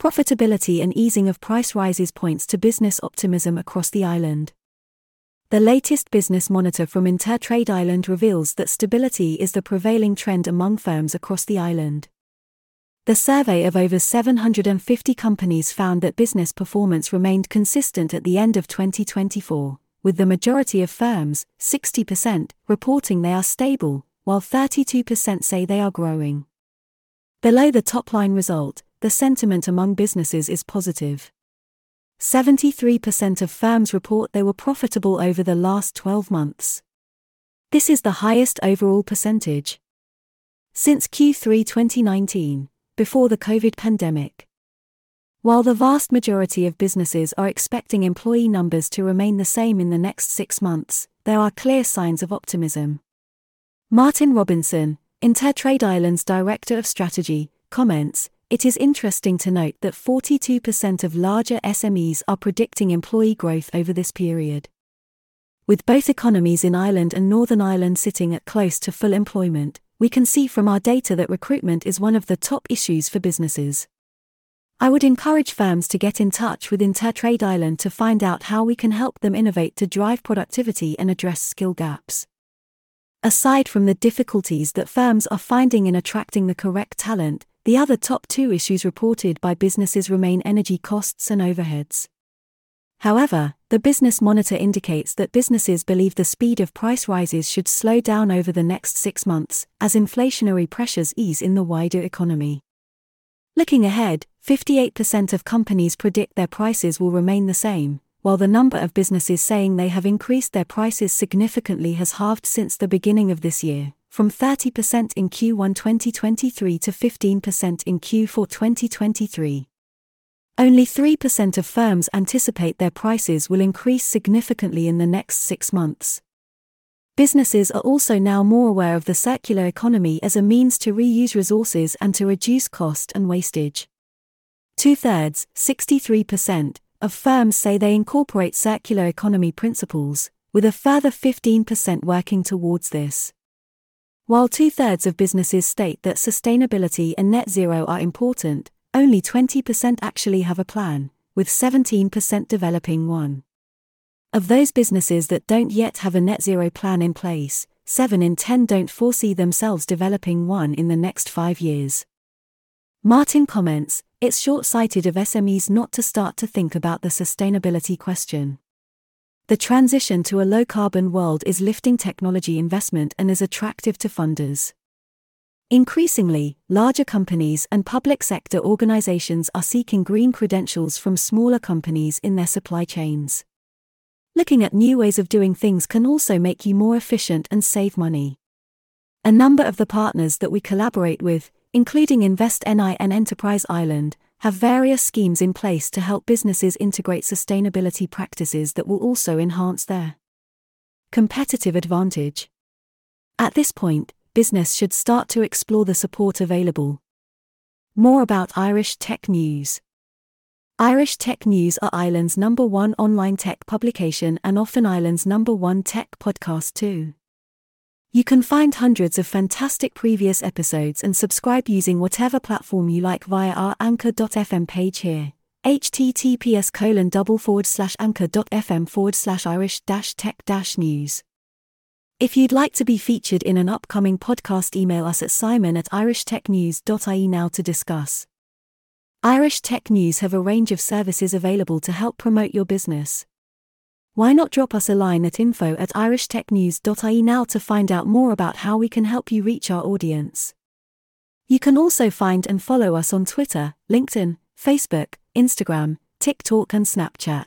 Profitability and easing of price rises points to business optimism across the island. The latest business monitor from Intertrade Ireland reveals that stability is the prevailing trend among firms across the island. The survey of over 750 companies found that business performance remained consistent at the end of 2024, with the majority of firms, 60%, reporting they are stable, while 32% say they are growing. Below the top line result, the sentiment among businesses is positive. 73% of firms report they were profitable over the last 12 months. This is the highest overall percentage. Since Q3 2019, before the COVID pandemic. While the vast majority of businesses are expecting employee numbers to remain the same in the next six months, there are clear signs of optimism. Martin Robinson, Intertrade Ireland's Director of Strategy, comments It is interesting to note that 42% of larger SMEs are predicting employee growth over this period. With both economies in Ireland and Northern Ireland sitting at close to full employment, we can see from our data that recruitment is one of the top issues for businesses. I would encourage firms to get in touch with Intertrade Ireland to find out how we can help them innovate to drive productivity and address skill gaps. Aside from the difficulties that firms are finding in attracting the correct talent, the other top two issues reported by businesses remain energy costs and overheads. However, the Business Monitor indicates that businesses believe the speed of price rises should slow down over the next six months, as inflationary pressures ease in the wider economy. Looking ahead, 58% of companies predict their prices will remain the same, while the number of businesses saying they have increased their prices significantly has halved since the beginning of this year, from 30% in Q1 2023 to 15% in Q4 2023. Only 3% of firms anticipate their prices will increase significantly in the next six months. Businesses are also now more aware of the circular economy as a means to reuse resources and to reduce cost and wastage. Two thirds, 63%, of firms say they incorporate circular economy principles, with a further 15% working towards this. While two thirds of businesses state that sustainability and net zero are important, only 20% actually have a plan, with 17% developing one. Of those businesses that don't yet have a net zero plan in place, 7 in 10 don't foresee themselves developing one in the next five years. Martin comments It's short sighted of SMEs not to start to think about the sustainability question. The transition to a low carbon world is lifting technology investment and is attractive to funders. Increasingly, larger companies and public sector organizations are seeking green credentials from smaller companies in their supply chains. Looking at new ways of doing things can also make you more efficient and save money. A number of the partners that we collaborate with, including Invest NI and Enterprise Ireland, have various schemes in place to help businesses integrate sustainability practices that will also enhance their competitive advantage. At this point, business should start to explore the support available. More about Irish Tech News. Irish Tech News are Ireland's number one online tech publication and often Ireland's number one tech podcast too. You can find hundreds of fantastic previous episodes and subscribe using whatever platform you like via our anchor.fm page here. https colon double forward slash anchor.fm forward slash irish dash tech dash news. If you'd like to be featured in an upcoming podcast, email us at simon at irishtechnews.ie now to discuss. Irish Tech News have a range of services available to help promote your business. Why not drop us a line at info at irishtechnews.ie now to find out more about how we can help you reach our audience? You can also find and follow us on Twitter, LinkedIn, Facebook, Instagram, TikTok, and Snapchat.